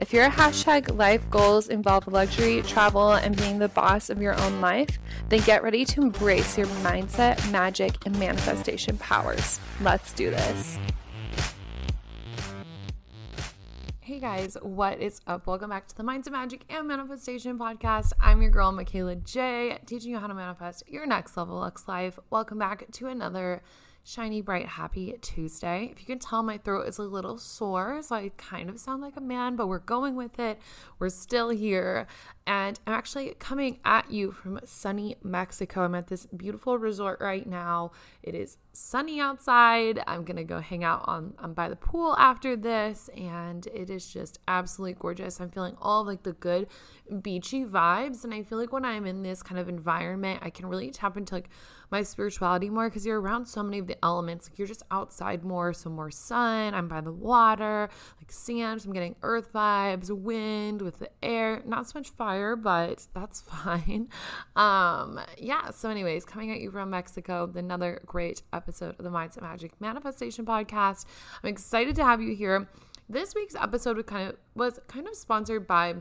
If your hashtag life goals involve luxury, travel, and being the boss of your own life, then get ready to embrace your mindset, magic, and manifestation powers. Let's do this. Hey guys, what is up? Welcome back to the Mindset Magic and Manifestation Podcast. I'm your girl, Michaela J, teaching you how to manifest your next level Lux life. Welcome back to another shiny, bright, happy Tuesday. If you can tell, my throat is a little sore, so I kind of sound like a man, but we're going with it. We're still here. And I'm actually coming at you from sunny Mexico. I'm at this beautiful resort right now. It is sunny outside. I'm going to go hang out on, on by the pool after this, and it is just absolutely gorgeous. I'm feeling all like the good beachy vibes, and I feel like when I'm in this kind of environment, I can really tap into like my spirituality more because you're around so many of the elements. Like you're just outside more, so more sun. I'm by the water, like sand. So I'm getting earth vibes, wind with the air. Not so much fire, but that's fine. Um, yeah. So, anyways, coming at you from Mexico, another great episode of the Mindset Magic Manifestation Podcast. I'm excited to have you here. This week's episode was kind of was kind of sponsored by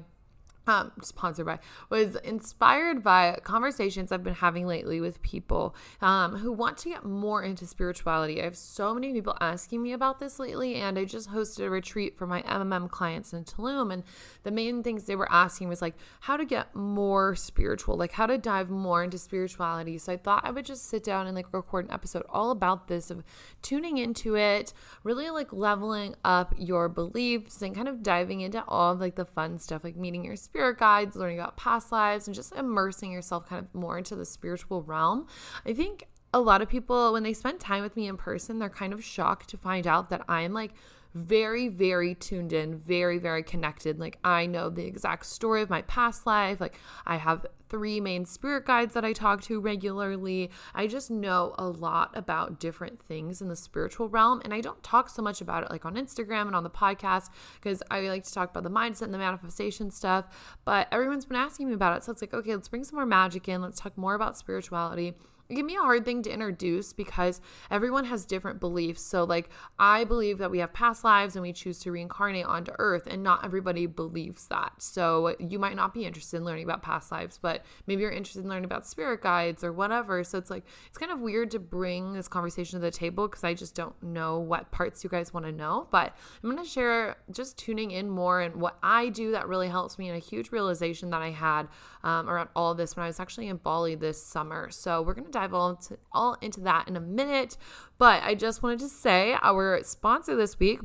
um, sponsored by was inspired by conversations I've been having lately with people um, who want to get more into spirituality. I have so many people asking me about this lately, and I just hosted a retreat for my MMM clients in Tulum. And the main things they were asking was like how to get more spiritual, like how to dive more into spirituality. So I thought I would just sit down and like record an episode all about this of tuning into it, really like leveling up your beliefs and kind of diving into all of like the fun stuff, like meeting your spirit spirit guides, learning about past lives, and just immersing yourself kind of more into the spiritual realm. I think a lot of people, when they spend time with me in person, they're kind of shocked to find out that I'm like very, very tuned in, very, very connected. Like, I know the exact story of my past life. Like, I have three main spirit guides that I talk to regularly. I just know a lot about different things in the spiritual realm. And I don't talk so much about it like on Instagram and on the podcast because I like to talk about the mindset and the manifestation stuff. But everyone's been asking me about it. So it's like, okay, let's bring some more magic in. Let's talk more about spirituality it can be a hard thing to introduce because everyone has different beliefs. So, like, I believe that we have past lives and we choose to reincarnate onto earth, and not everybody believes that. So, you might not be interested in learning about past lives, but maybe you're interested in learning about spirit guides or whatever. So, it's like, it's kind of weird to bring this conversation to the table because I just don't know what parts you guys want to know. But I'm going to share just tuning in more and what I do that really helps me, and a huge realization that I had um, around all this when I was actually in Bali this summer. So, we're going to dive all into, all into that in a minute. But I just wanted to say our sponsor this week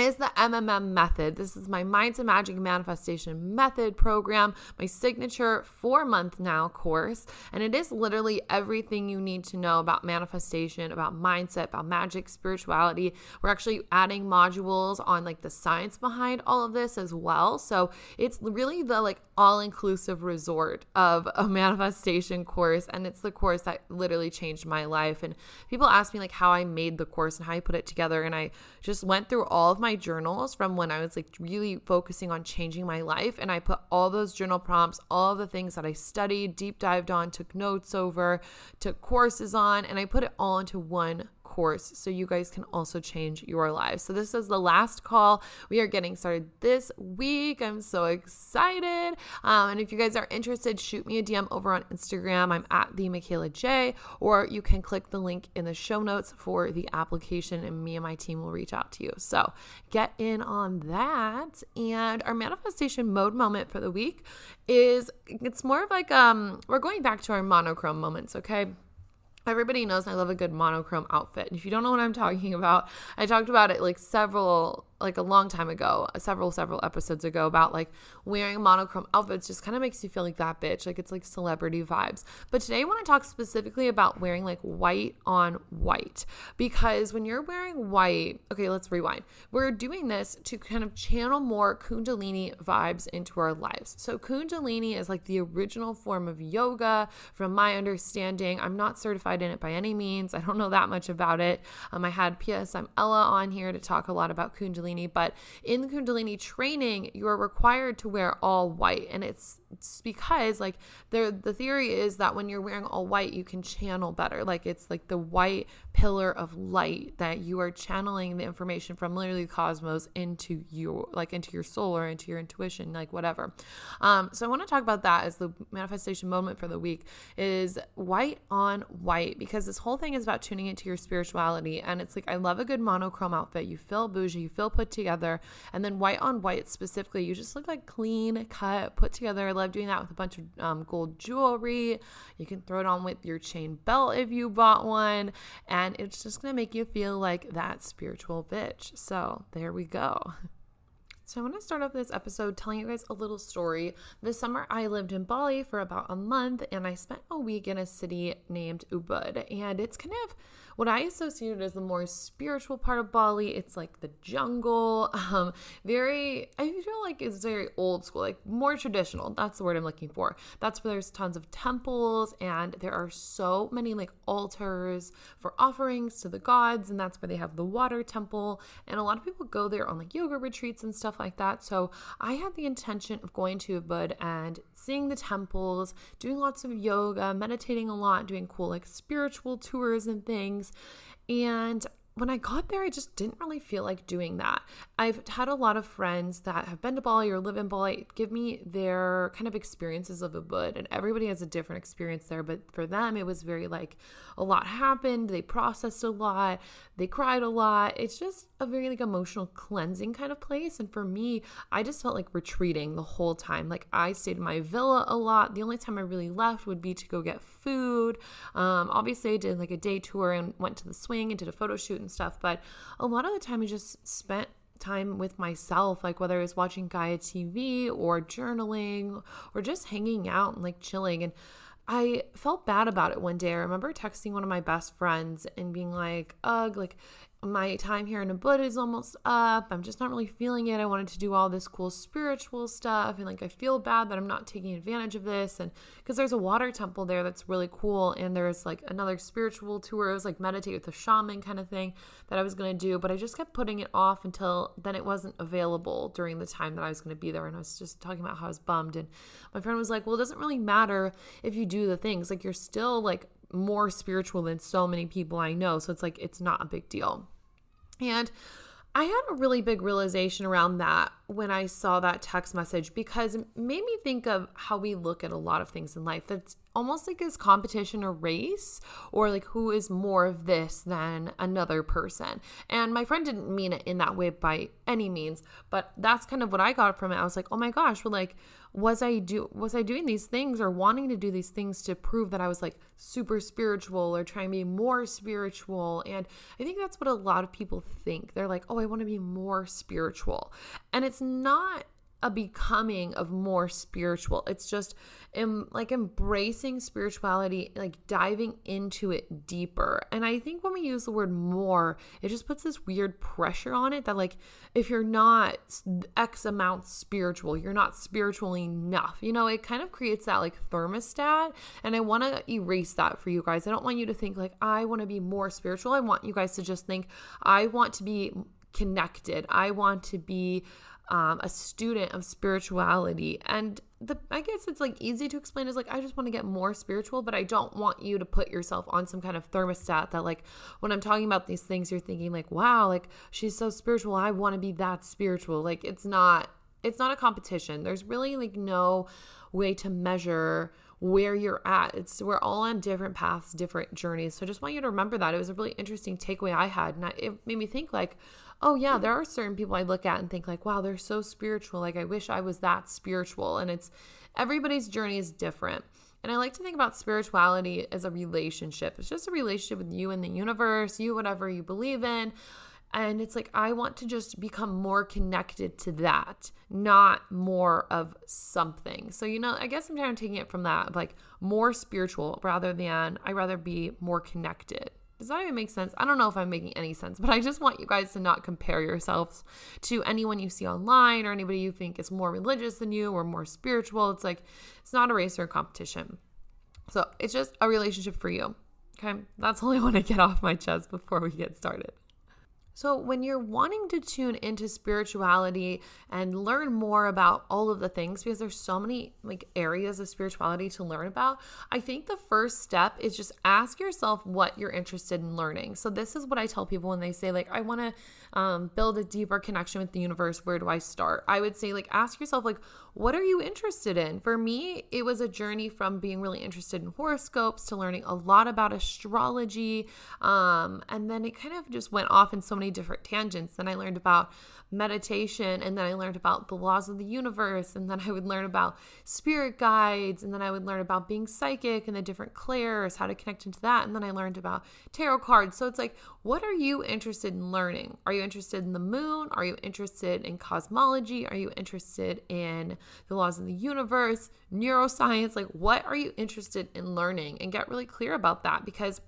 is the MMM method. This is my Mindset Magic Manifestation Method program, my signature four month now course. And it is literally everything you need to know about manifestation, about mindset, about magic, spirituality. We're actually adding modules on like the science behind all of this as well. So it's really the like all inclusive resort of a manifestation course. And it's the course that literally changed my life. And people ask me like how I made the course and how I put it together. And I just went through all of my journals from when I was like really focusing on changing my life. And I put all those journal prompts, all the things that I studied, deep dived on, took notes over, took courses on, and I put it all into one course so you guys can also change your lives. So, this is the last call. We are getting started this week. I'm so excited. Um, and if you guys are interested, shoot me a DM over on Instagram. I'm at the Michaela J, or you can click the link in the show notes for the application, and me and my team will reach out to you. So, get in on that. And our manifestation mode moment for the week is it's more of like um we're going back to our monochrome moments, okay? Everybody knows I love a good monochrome outfit. If you don't know what I'm talking about, I talked about it like several like a long time ago, several several episodes ago about like wearing monochrome outfits just kind of makes you feel like that bitch, like it's like celebrity vibes. But today I want to talk specifically about wearing like white on white because when you're wearing white, okay, let's rewind. We're doing this to kind of channel more kundalini vibes into our lives. So kundalini is like the original form of yoga from my understanding. I'm not certified in it by any means. I don't know that much about it. Um, I had PSM Ella on here to talk a lot about kundalini, but in the kundalini training, you are required to wear all white. And it's it's because like there the theory is that when you're wearing all white you can channel better. Like it's like the white pillar of light that you are channeling the information from literally the cosmos into your, like into your soul or into your intuition like whatever. Um so i want to talk about that as the manifestation moment for the week is white on white because this whole thing is about tuning into your spirituality. And it's like i love a good monochrome outfit. You feel bougie you feel put together and then white on white specifically you just look like clean cut put together I love doing that with a bunch of um, gold jewelry. You can throw it on with your chain belt if you bought one, and it's just gonna make you feel like that spiritual bitch. So there we go. So, I want to start off this episode telling you guys a little story. This summer, I lived in Bali for about a month and I spent a week in a city named Ubud. And it's kind of what I associated as the more spiritual part of Bali. It's like the jungle, um, very, I feel like it's very old school, like more traditional. That's the word I'm looking for. That's where there's tons of temples and there are so many like altars for offerings to the gods. And that's where they have the water temple. And a lot of people go there on like yoga retreats and stuff like that. So I had the intention of going to Ubud and seeing the temples, doing lots of yoga, meditating a lot, doing cool like spiritual tours and things. And when I got there, I just didn't really feel like doing that. I've had a lot of friends that have been to Bali or live in Bali give me their kind of experiences of Ubud, and everybody has a different experience there. But for them, it was very like a lot happened. They processed a lot. They cried a lot. It's just a very like emotional cleansing kind of place. And for me, I just felt like retreating the whole time. Like I stayed in my villa a lot. The only time I really left would be to go get food. Um, obviously, I did like a day tour and went to the swing and did a photo shoot and stuff. But a lot of the time, I just spent time with myself, like whether it was watching Gaia TV or journaling or just hanging out and like chilling. And I felt bad about it one day. I remember texting one of my best friends and being like, ugh, like my time here in Ubud is almost up. I'm just not really feeling it. I wanted to do all this cool spiritual stuff and like I feel bad that I'm not taking advantage of this and because there's a water temple there that's really cool and there's like another spiritual tour. It was like meditate with a shaman kind of thing that I was going to do, but I just kept putting it off until then it wasn't available during the time that I was going to be there and I was just talking about how I was bummed and my friend was like, "Well, it doesn't really matter if you do the things. Like you're still like more spiritual than so many people I know. So it's like, it's not a big deal. And I had a really big realization around that when I saw that text message because it made me think of how we look at a lot of things in life. That's almost like is competition a race or like who is more of this than another person. And my friend didn't mean it in that way by any means, but that's kind of what I got from it. I was like, "Oh my gosh, we're like was I do was I doing these things or wanting to do these things to prove that I was like super spiritual or trying to be more spiritual? And I think that's what a lot of people think. They're like, "Oh, I want to be more spiritual." And it's not a becoming of more spiritual. It's just em, like embracing spirituality, like diving into it deeper. And I think when we use the word more, it just puts this weird pressure on it that, like, if you're not X amount spiritual, you're not spiritual enough. You know, it kind of creates that like thermostat. And I want to erase that for you guys. I don't want you to think, like, I want to be more spiritual. I want you guys to just think, I want to be connected. I want to be um, a student of spirituality. And the I guess it's like easy to explain is like I just want to get more spiritual, but I don't want you to put yourself on some kind of thermostat that like when I'm talking about these things, you're thinking like, wow, like she's so spiritual. I want to be that spiritual. Like it's not it's not a competition. There's really like no way to measure where you're at. It's we're all on different paths, different journeys. So I just want you to remember that. It was a really interesting takeaway I had. And I, it made me think like, oh yeah, there are certain people I look at and think like, wow, they're so spiritual. Like I wish I was that spiritual. And it's everybody's journey is different. And I like to think about spirituality as a relationship. It's just a relationship with you and the universe, you whatever you believe in. And it's like, I want to just become more connected to that, not more of something. So, you know, I guess I'm kind of taking it from that, like more spiritual rather than I rather be more connected. Does that even make sense? I don't know if I'm making any sense, but I just want you guys to not compare yourselves to anyone you see online or anybody you think is more religious than you or more spiritual. It's like, it's not a race or a competition. So it's just a relationship for you. Okay. That's all I want to get off my chest before we get started. So, when you're wanting to tune into spirituality and learn more about all of the things, because there's so many like areas of spirituality to learn about, I think the first step is just ask yourself what you're interested in learning. So, this is what I tell people when they say, like, I want to um, build a deeper connection with the universe. Where do I start? I would say, like, ask yourself, like, what are you interested in? For me, it was a journey from being really interested in horoscopes to learning a lot about astrology. Um, and then it kind of just went off in so many different tangents. Then I learned about meditation and then I learned about the laws of the universe and then I would learn about spirit guides and then I would learn about being psychic and the different clairs, how to connect into that and then I learned about tarot cards. So it's like what are you interested in learning? Are you interested in the moon? Are you interested in cosmology? Are you interested in the laws of the universe, neuroscience? Like what are you interested in learning? And get really clear about that because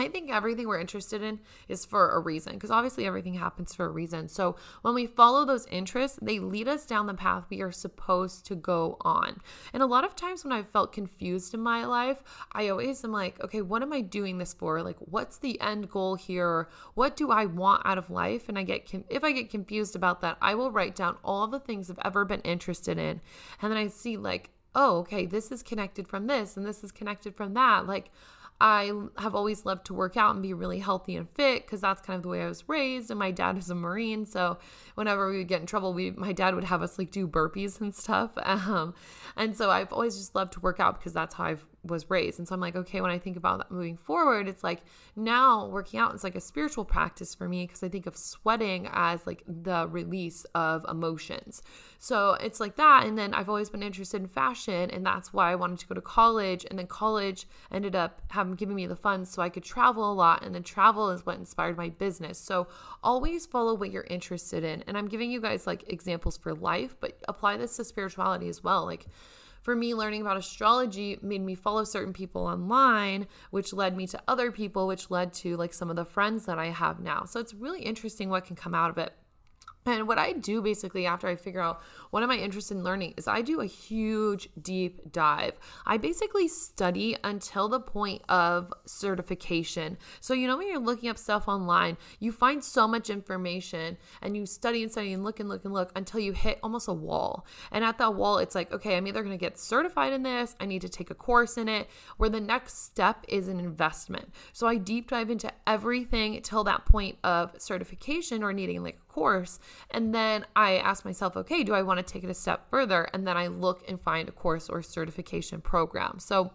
I think everything we're interested in is for a reason because obviously everything happens for a reason. So when we follow those interests, they lead us down the path we are supposed to go on. And a lot of times when I've felt confused in my life, I always am like, okay, what am I doing this for? Like, what's the end goal here? What do I want out of life? And I get, if I get confused about that, I will write down all the things I've ever been interested in. And then I see, like, oh, okay, this is connected from this and this is connected from that. Like, I have always loved to work out and be really healthy and fit because that's kind of the way I was raised. And my dad is a Marine, so whenever we would get in trouble, we my dad would have us like do burpees and stuff. Um, and so I've always just loved to work out because that's how I was raised. And so I'm like, okay, when I think about that moving forward, it's like now working out is like a spiritual practice for me because I think of sweating as like the release of emotions. So it's like that. And then I've always been interested in fashion, and that's why I wanted to go to college. And then college ended up having giving me the funds so I could travel a lot. And then travel is what inspired my business. So always follow what you're interested in. And I'm giving you guys like examples for life, but apply this to spirituality as well. Like for me, learning about astrology made me follow certain people online, which led me to other people, which led to like some of the friends that I have now. So it's really interesting what can come out of it. And what I do basically after I figure out what am I interested in learning is I do a huge deep dive. I basically study until the point of certification. So, you know, when you're looking up stuff online, you find so much information and you study and study and look and look and look until you hit almost a wall. And at that wall, it's like, okay, I'm either going to get certified in this, I need to take a course in it, where the next step is an investment. So I deep dive into everything till that point of certification or needing like a course. And then I ask myself, okay, do I want to take it a step further? And then I look and find a course or certification program. So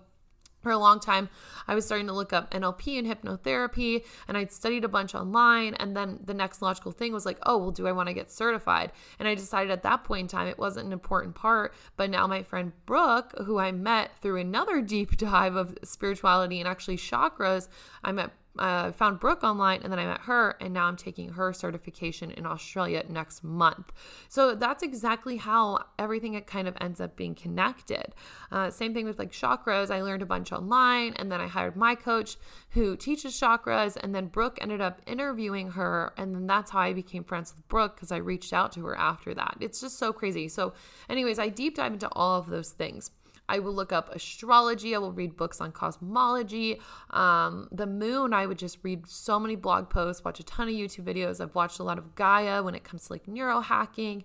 for a long time, I was starting to look up NLP and hypnotherapy, and I'd studied a bunch online. And then the next logical thing was like, oh, well, do I want to get certified? And I decided at that point in time it wasn't an important part. But now my friend Brooke, who I met through another deep dive of spirituality and actually chakras, I met uh, found Brooke online and then I met her, and now I'm taking her certification in Australia next month. So that's exactly how everything it kind of ends up being connected. Uh, same thing with like chakras. I learned a bunch online, and then I hired my coach who teaches chakras, and then Brooke ended up interviewing her, and then that's how I became friends with Brooke because I reached out to her after that. It's just so crazy. So, anyways, I deep dive into all of those things. I will look up astrology. I will read books on cosmology. Um, the moon, I would just read so many blog posts, watch a ton of YouTube videos. I've watched a lot of Gaia when it comes to like neurohacking.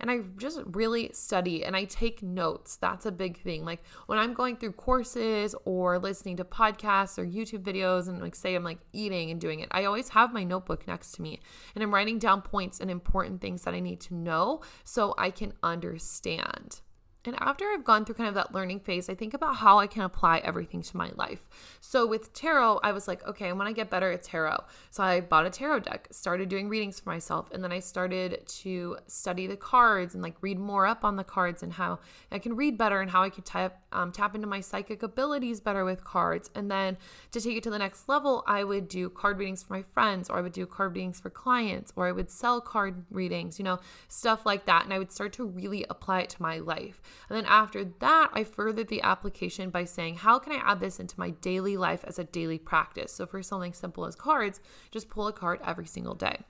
And I just really study and I take notes. That's a big thing. Like when I'm going through courses or listening to podcasts or YouTube videos, and like say I'm like eating and doing it, I always have my notebook next to me and I'm writing down points and important things that I need to know so I can understand. And after I've gone through kind of that learning phase, I think about how I can apply everything to my life. So with tarot, I was like, okay, I want to get better at tarot. So I bought a tarot deck, started doing readings for myself, and then I started to study the cards and like read more up on the cards and how I can read better and how I can tap um, tap into my psychic abilities better with cards. And then to take it to the next level, I would do card readings for my friends, or I would do card readings for clients, or I would sell card readings, you know, stuff like that. And I would start to really apply it to my life. And then after that, I furthered the application by saying, how can I add this into my daily life as a daily practice? So for something simple as cards, just pull a card every single day.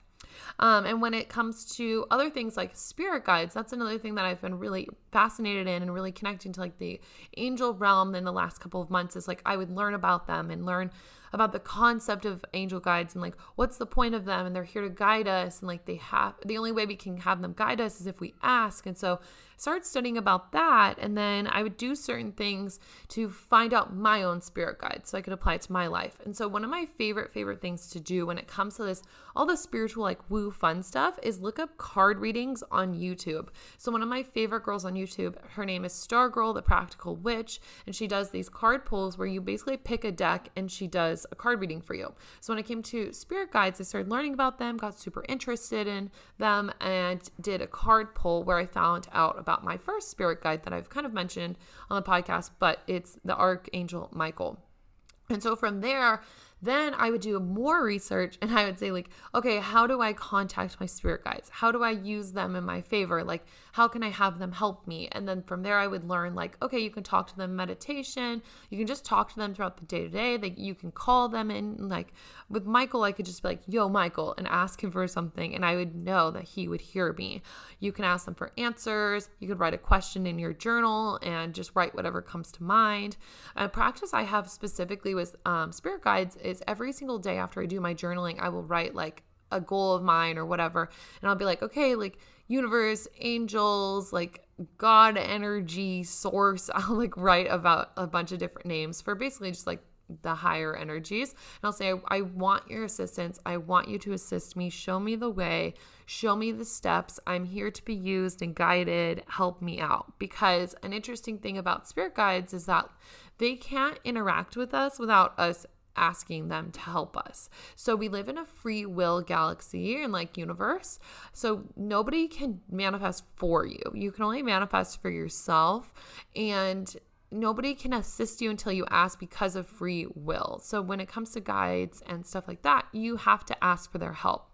Um, and when it comes to other things like spirit guides, that's another thing that I've been really fascinated in and really connecting to like the angel realm in the last couple of months is like I would learn about them and learn about the concept of angel guides and like what's the point of them and they're here to guide us and like they have the only way we can have them guide us is if we ask and so started studying about that. And then I would do certain things to find out my own spirit guide so I could apply it to my life. And so, one of my favorite, favorite things to do when it comes to this, all the spiritual, like woo fun stuff, is look up card readings on YouTube. So, one of my favorite girls on YouTube, her name is Star Girl, the Practical Witch, and she does these card pulls where you basically pick a deck and she does a card reading for you. So, when it came to spirit guides, I started learning about them, got super interested in them, and did a card pull where I found out about my first spirit guide that I've kind of mentioned on the podcast, but it's the Archangel Michael. And so from there, then I would do more research and I would say, like, okay, how do I contact my spirit guides? How do I use them in my favor? Like, how can I have them help me? And then from there, I would learn, like, okay, you can talk to them meditation. You can just talk to them throughout the day to day. Like, you can call them in. Like, with Michael, I could just be like, yo, Michael, and ask him for something. And I would know that he would hear me. You can ask them for answers. You could write a question in your journal and just write whatever comes to mind. A practice I have specifically with um, spirit guides is every single day after I do my journaling, I will write like a goal of mine or whatever. And I'll be like, okay, like universe, angels, like God energy source. I'll like write about a bunch of different names for basically just like the higher energies. And I'll say, I, I, want your assistance. I want you to assist me. Show me the way. Show me the steps. I'm here to be used and guided. Help me out. Because an interesting thing about spirit guides is that they can't interact with us without us asking them to help us. So we live in a free will galaxy and like universe. So nobody can manifest for you. You can only manifest for yourself and nobody can assist you until you ask because of free will. So when it comes to guides and stuff like that, you have to ask for their help.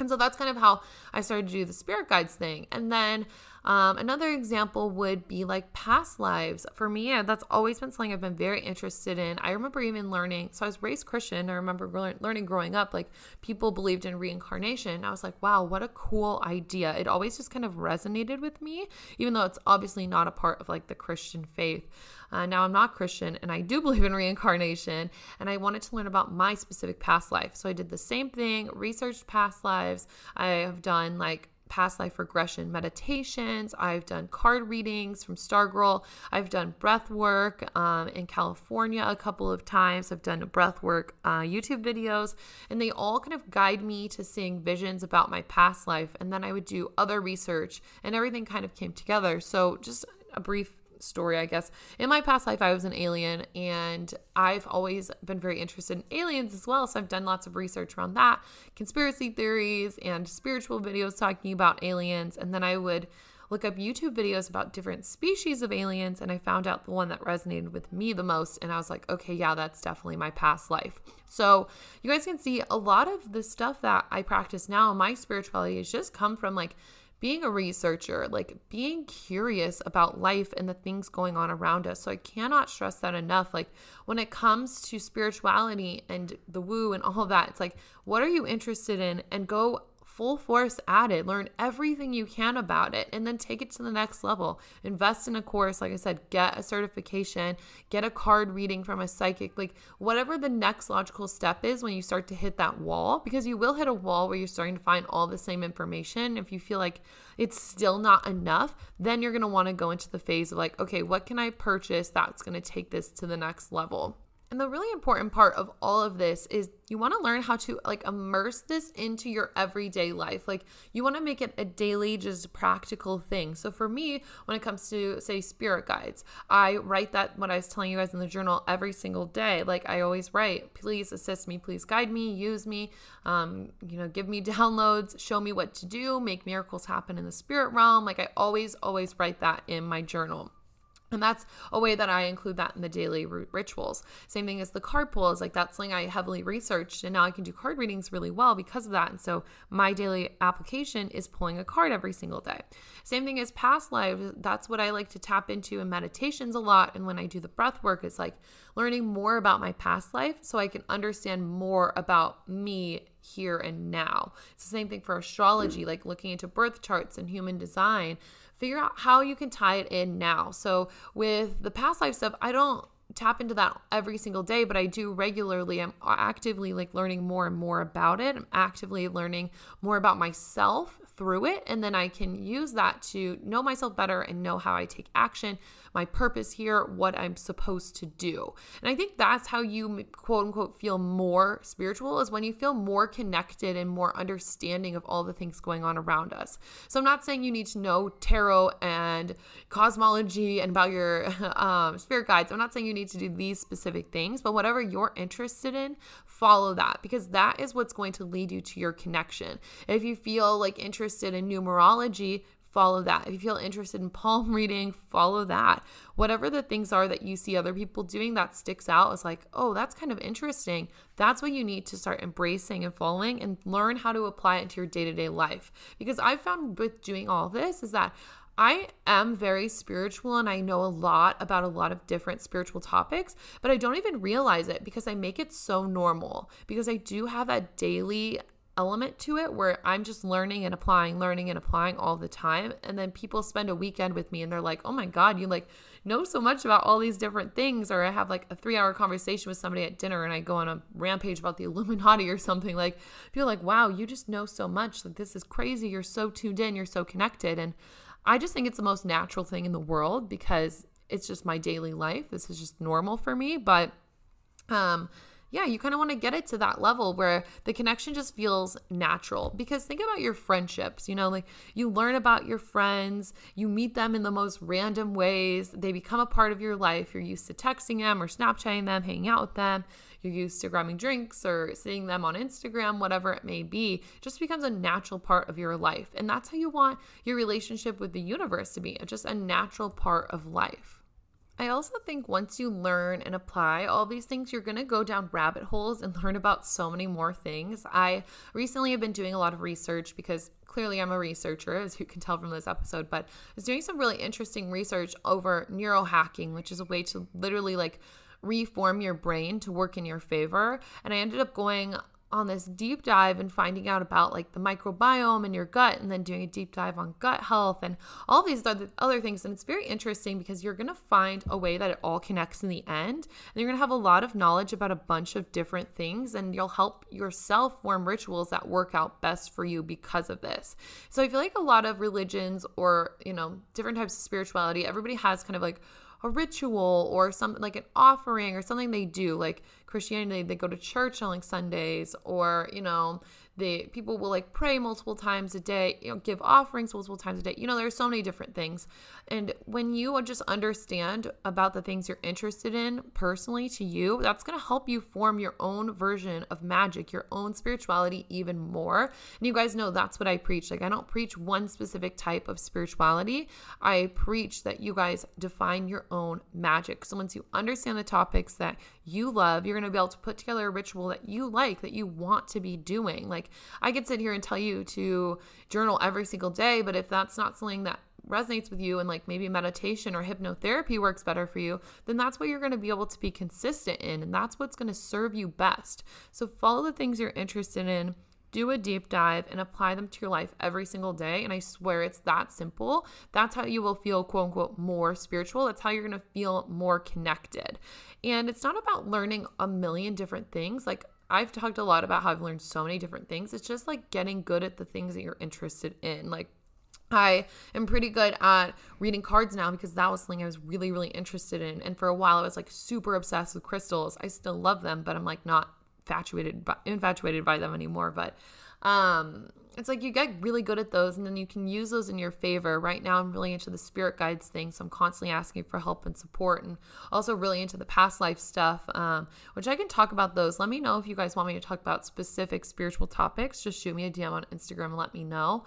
And so that's kind of how I started to do the spirit guides thing. And then um, another example would be like past lives. For me, that's always been something I've been very interested in. I remember even learning, so I was raised Christian. I remember learning growing up, like people believed in reincarnation. I was like, wow, what a cool idea. It always just kind of resonated with me, even though it's obviously not a part of like the Christian faith. Uh, now I'm not Christian and I do believe in reincarnation and I wanted to learn about my specific past life. So I did the same thing, researched past lives. I have done like past life regression meditations. I've done card readings from Stargirl. I've done breath work um, in California a couple of times. I've done breath work uh, YouTube videos, and they all kind of guide me to seeing visions about my past life. And then I would do other research, and everything kind of came together. So, just a brief story, I guess. In my past life, I was an alien, and I've always been very interested in aliens as well. So I've done lots of research around that, conspiracy theories, and spiritual videos talking about aliens. And then I would look up YouTube videos about different species of aliens, and I found out the one that resonated with me the most. And I was like, okay, yeah, that's definitely my past life. So you guys can see a lot of the stuff that I practice now, my spirituality has just come from like being a researcher, like being curious about life and the things going on around us. So I cannot stress that enough. Like when it comes to spirituality and the woo and all that, it's like, what are you interested in? And go full force at it. Learn everything you can about it and then take it to the next level. Invest in a course, like I said, get a certification, get a card reading from a psychic, like whatever the next logical step is when you start to hit that wall, because you will hit a wall where you're starting to find all the same information. If you feel like it's still not enough, then you're want to go into the phase of like, okay, what can I purchase that's to take this to the next level? And the really important part of all of this is you want to learn how to like immerse this into your everyday life. Like you want to make it a daily, just practical thing. So for me, when it comes to say spirit guides, I write that what I was telling you guys in the journal every single day. Like I always write, please assist me, please guide me, use me, um, you know, give me downloads, show me what to do, make miracles happen in the spirit realm. Like I always, always write that in my journal. And that's a way that I include that in the daily rituals. Same thing as the card pull is like that's something I heavily researched, and now I can do card readings really well because of that. And so my daily application is pulling a card every single day. Same thing as past lives. That's what I like to tap into in meditations a lot. And when I do the breath work, it's like learning more about my past life so I can understand more about me here and now. It's the same thing for astrology, like looking into birth charts and human design figure out how you can tie it in now. So with the past life stuff, I don't tap into that every single day, but I do regularly. I'm actively like learning more and more about it. I'm actively learning more about myself through it. And then I can use that to know myself better and know how I take action my purpose here, what I'm supposed to do. And I think that's how you quote unquote feel more spiritual is when you feel more connected and more understanding of all the things going on around us. So I'm not saying you need to know tarot and cosmology and about your um, spirit guides. I'm not saying you need to do these specific things, but whatever you're interested in, follow that because that is what's going to lead you to your connection. If you feel like interested in numerology, follow that. If you feel interested in palm reading, follow that. Whatever the things are that you see other people doing that sticks out is like, oh, that's kind of interesting. That's what you need to start embracing and following and learn how to apply it to your day to day life. Because I've found with doing all this is that I am very spiritual and I know a lot about a lot of different spiritual topics, but I don't even realize it because I make it so normal because I do have that daily element to it where I'm just learning and applying, learning and applying all the time. And then people spend a weekend with me and they're like, oh my God, you like know so much about all these different things. Or I have like a three hour conversation with somebody at dinner and I go on a rampage about the Illuminati or something. Like, feel like, wow, you just know so much. Like, this is crazy. You're so tuned in, you're so connected. And I just think it's the most natural thing in the world because it's just my daily life. This is just normal for me. But, um, yeah, you kind of want to get it to that level where the connection just feels natural. Because think about your friendships, you know, like you learn about your friends, you meet them in the most random ways, they become a part of your life. You're used to texting them or Snapchatting them, hanging out with them. You're used to grabbing drinks or seeing them on Instagram, whatever it may be, just becomes a natural part of your life. And that's how you want your relationship with the universe to be just a natural part of life. I also think once you learn and apply all these things, you're going to go down rabbit holes and learn about so many more things. I recently have been doing a lot of research because clearly I'm a researcher, as you can tell from this episode, but I was doing some really interesting research over neurohacking, which is a way to literally like reform your brain to work in your favor. And I ended up going on this deep dive and finding out about like the microbiome in your gut and then doing a deep dive on gut health and all these other, other things. And it's very interesting because you're going to find a way that it all connects in the end. And you're going to have a lot of knowledge about a bunch of different things and you'll help yourself form rituals that work out best for you because of this. So i feel like a lot of religions or you know different types of spirituality everybody has kind of like a ritual or something like an offering or something they do like christianity they go to church on like sundays or you know the people will like pray multiple times a day you know give offerings multiple times a day. You know there's so many different things and when you just understand about the things you're interested in personally to you that's going to help you form your own version of magic your own spirituality even more. And you guys know that's what i preach. Like i don't preach one specific type of spirituality. I preach that you guys define your own magic. So once you understand the topics that you love you're going to be able to put together a ritual that you like that you want to be doing. Like I could sit here and tell you to journal every single day, but if that's not something that resonates with you and like maybe meditation or hypnotherapy works better for you, then that's what you're going to be able to be consistent in and that's what's going to serve you best. So follow the things you're interested in. Do a deep dive and apply them to your life every single day. And I swear it's that simple. That's how you will feel, quote unquote, more spiritual. That's how you're going to feel more connected. And it's not about learning a million different things. Like, I've talked a lot about how I've learned so many different things. It's just like getting good at the things that you're interested in. Like I am pretty good at reading cards now because that was something I was really, really interested in. And for a while, I was like super obsessed with crystals. I still love them, but I'm like not infatuated by, infatuated by them anymore. But um, it's like you get really good at those and then you can use those in your favor. Right now, I'm really into the spirit guides thing, so I'm constantly asking for help and support, and also really into the past life stuff, um, which I can talk about those. Let me know if you guys want me to talk about specific spiritual topics. Just shoot me a DM on Instagram and let me know.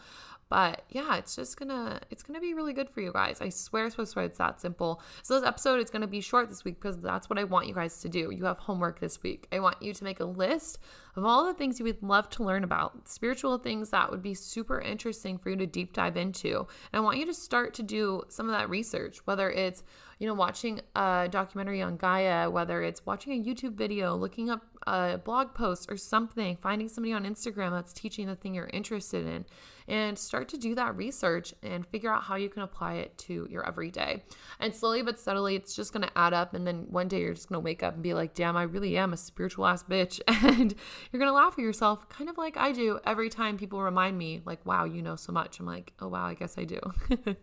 But yeah, it's just gonna it's gonna be really good for you guys. I swear, swear, swear, it's that simple. So this episode is gonna be short this week because that's what I want you guys to do. You have homework this week. I want you to make a list of all the things you would love to learn about, spiritual things that would be super interesting for you to deep dive into. And I want you to start to do some of that research, whether it's you know, watching a documentary on Gaia, whether it's watching a YouTube video, looking up a blog post or something, finding somebody on Instagram that's teaching the thing you're interested in, and start to do that research and figure out how you can apply it to your everyday. And slowly but steadily, it's just going to add up. And then one day you're just going to wake up and be like, damn, I really am a spiritual ass bitch. And you're going to laugh at yourself, kind of like I do every time people remind me, like, wow, you know so much. I'm like, oh, wow, I guess I do.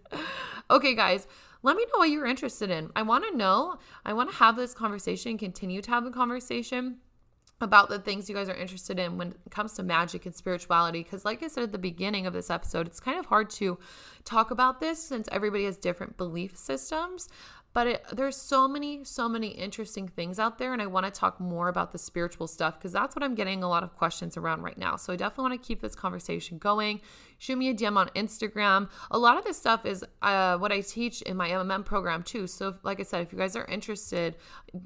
okay, guys let me know what you're interested in. I want to know. I want to have this conversation, continue to have the conversation about the things you guys are interested in when it comes to magic and spirituality. Because, like I said at the beginning of this episode, it's kind of hard to talk about this since everybody has different belief systems but it, there's so many so many interesting things out there and i want to talk more about the spiritual stuff because that's what i'm getting a lot of questions around right now so i definitely want to keep this conversation going shoot me a dm on instagram a lot of this stuff is uh, what i teach in my mmm program too so if, like i said if you guys are interested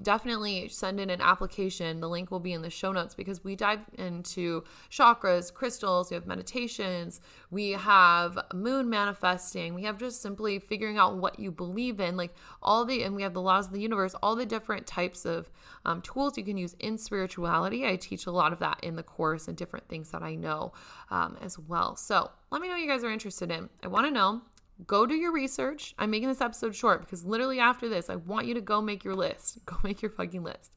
definitely send in an application the link will be in the show notes because we dive into chakras crystals we have meditations we have moon manifesting we have just simply figuring out what you believe in like all the, and we have the laws of the universe, all the different types of um, tools you can use in spirituality. I teach a lot of that in the course and different things that I know um, as well. So let me know you guys are interested in. I want to know. Go do your research. I'm making this episode short because literally after this, I want you to go make your list. Go make your fucking list.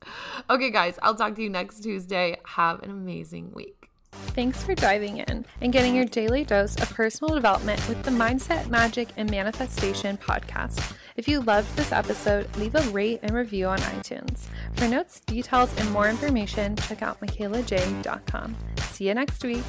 Okay, guys, I'll talk to you next Tuesday. Have an amazing week. Thanks for diving in and getting your daily dose of personal development with the Mindset, Magic, and Manifestation podcast. If you loved this episode, leave a rate and review on iTunes. For notes, details, and more information, check out michaelaj.com. See you next week.